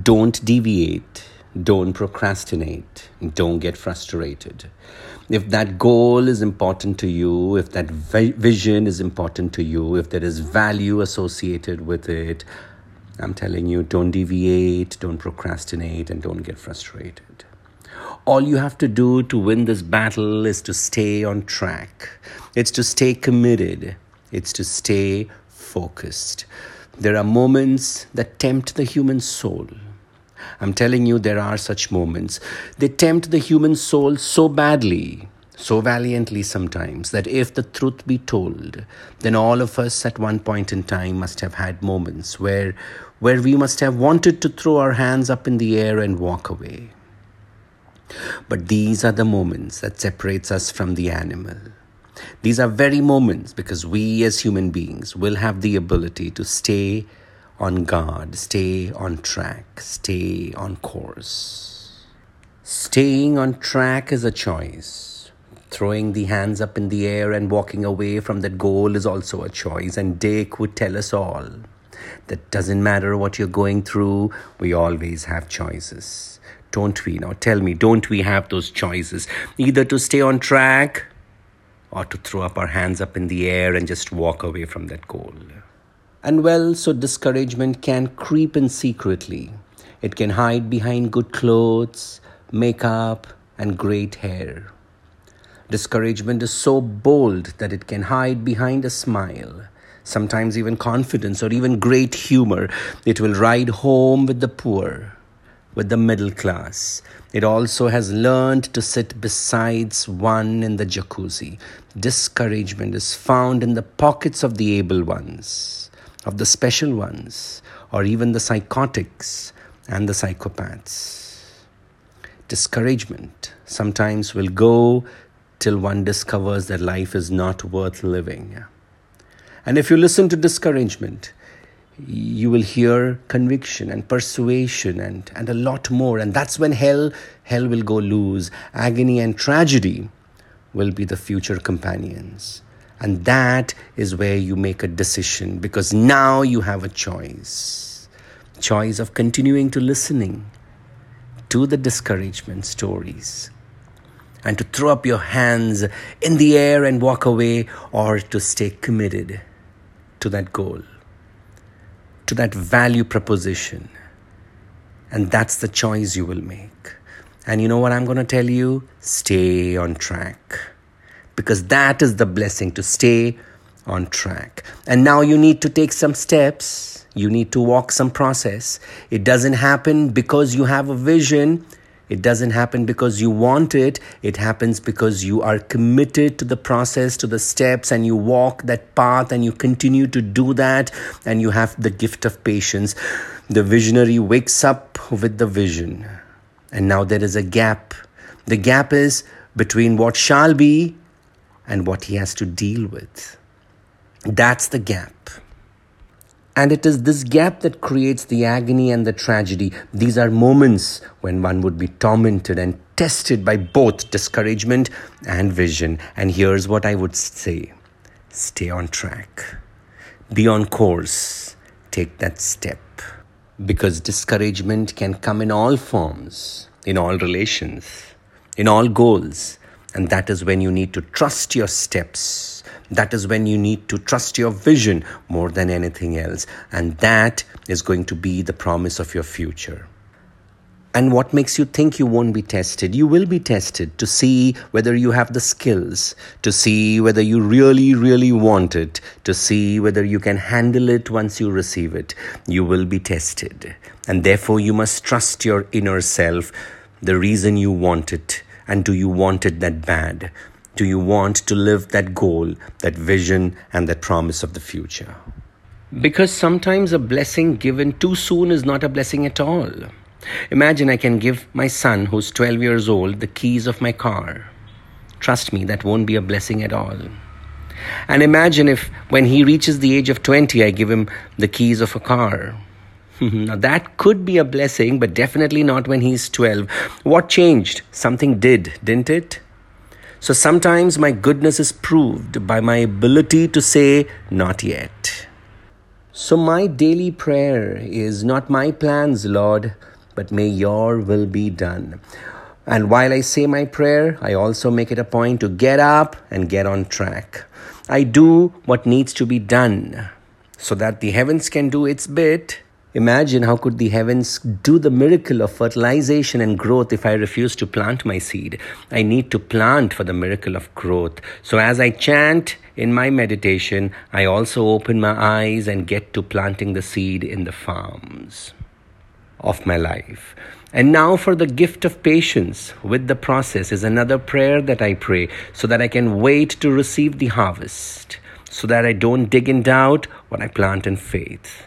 Don't deviate. Don't procrastinate. Don't get frustrated. If that goal is important to you, if that vision is important to you, if there is value associated with it, I'm telling you, don't deviate, don't procrastinate, and don't get frustrated. All you have to do to win this battle is to stay on track. It's to stay committed. It's to stay focused. There are moments that tempt the human soul. I'm telling you, there are such moments. They tempt the human soul so badly, so valiantly sometimes, that if the truth be told, then all of us at one point in time must have had moments where, where we must have wanted to throw our hands up in the air and walk away. But these are the moments that separates us from the animal. These are very moments because we as human beings will have the ability to stay on guard, stay on track, stay on course. Staying on track is a choice. Throwing the hands up in the air and walking away from that goal is also a choice. And Dick would tell us all that doesn't matter what you're going through, we always have choices. Don't we? Now tell me, don't we have those choices? Either to stay on track or to throw up our hands up in the air and just walk away from that goal. And well, so discouragement can creep in secretly. It can hide behind good clothes, makeup, and great hair. Discouragement is so bold that it can hide behind a smile, sometimes even confidence or even great humor. It will ride home with the poor with the middle class. It also has learned to sit besides one in the jacuzzi. Discouragement is found in the pockets of the able ones, of the special ones, or even the psychotics and the psychopaths. Discouragement sometimes will go till one discovers that life is not worth living. And if you listen to discouragement, you will hear conviction and persuasion and, and a lot more. And that's when hell, hell will go loose. Agony and tragedy will be the future companions. And that is where you make a decision because now you have a choice. Choice of continuing to listening to the discouragement stories and to throw up your hands in the air and walk away or to stay committed to that goal to that value proposition. And that's the choice you will make. And you know what I'm going to tell you? Stay on track. Because that is the blessing to stay on track. And now you need to take some steps. You need to walk some process. It doesn't happen because you have a vision. It doesn't happen because you want it. It happens because you are committed to the process, to the steps, and you walk that path and you continue to do that, and you have the gift of patience. The visionary wakes up with the vision, and now there is a gap. The gap is between what shall be and what he has to deal with. That's the gap. And it is this gap that creates the agony and the tragedy. These are moments when one would be tormented and tested by both discouragement and vision. And here's what I would say stay on track, be on course, take that step. Because discouragement can come in all forms, in all relations, in all goals. And that is when you need to trust your steps that is when you need to trust your vision more than anything else. And that is going to be the promise of your future. And what makes you think you won't be tested? You will be tested to see whether you have the skills, to see whether you really, really want it, to see whether you can handle it once you receive it. You will be tested. And therefore, you must trust your inner self, the reason you want it, and do you want it that bad? do you want to live that goal, that vision, and that promise of the future? Because sometimes a blessing given too soon is not a blessing at all. Imagine I can give my son, who's 12 years old, the keys of my car. Trust me, that won't be a blessing at all. And imagine if, when he reaches the age of 20, I give him the keys of a car. Mm-hmm. now, that could be a blessing, but definitely not when he's 12. What changed? Something did, didn't it? So sometimes my goodness is proved by my ability to say, not yet. So, my daily prayer is not my plans, Lord, but may your will be done. And while I say my prayer, I also make it a point to get up and get on track. I do what needs to be done so that the heavens can do its bit. Imagine how could the heavens do the miracle of fertilization and growth if I refuse to plant my seed. I need to plant for the miracle of growth. So as I chant in my meditation, I also open my eyes and get to planting the seed in the farms of my life. And now, for the gift of patience with the process, is another prayer that I pray so that I can wait to receive the harvest, so that I don't dig in doubt what I plant in faith.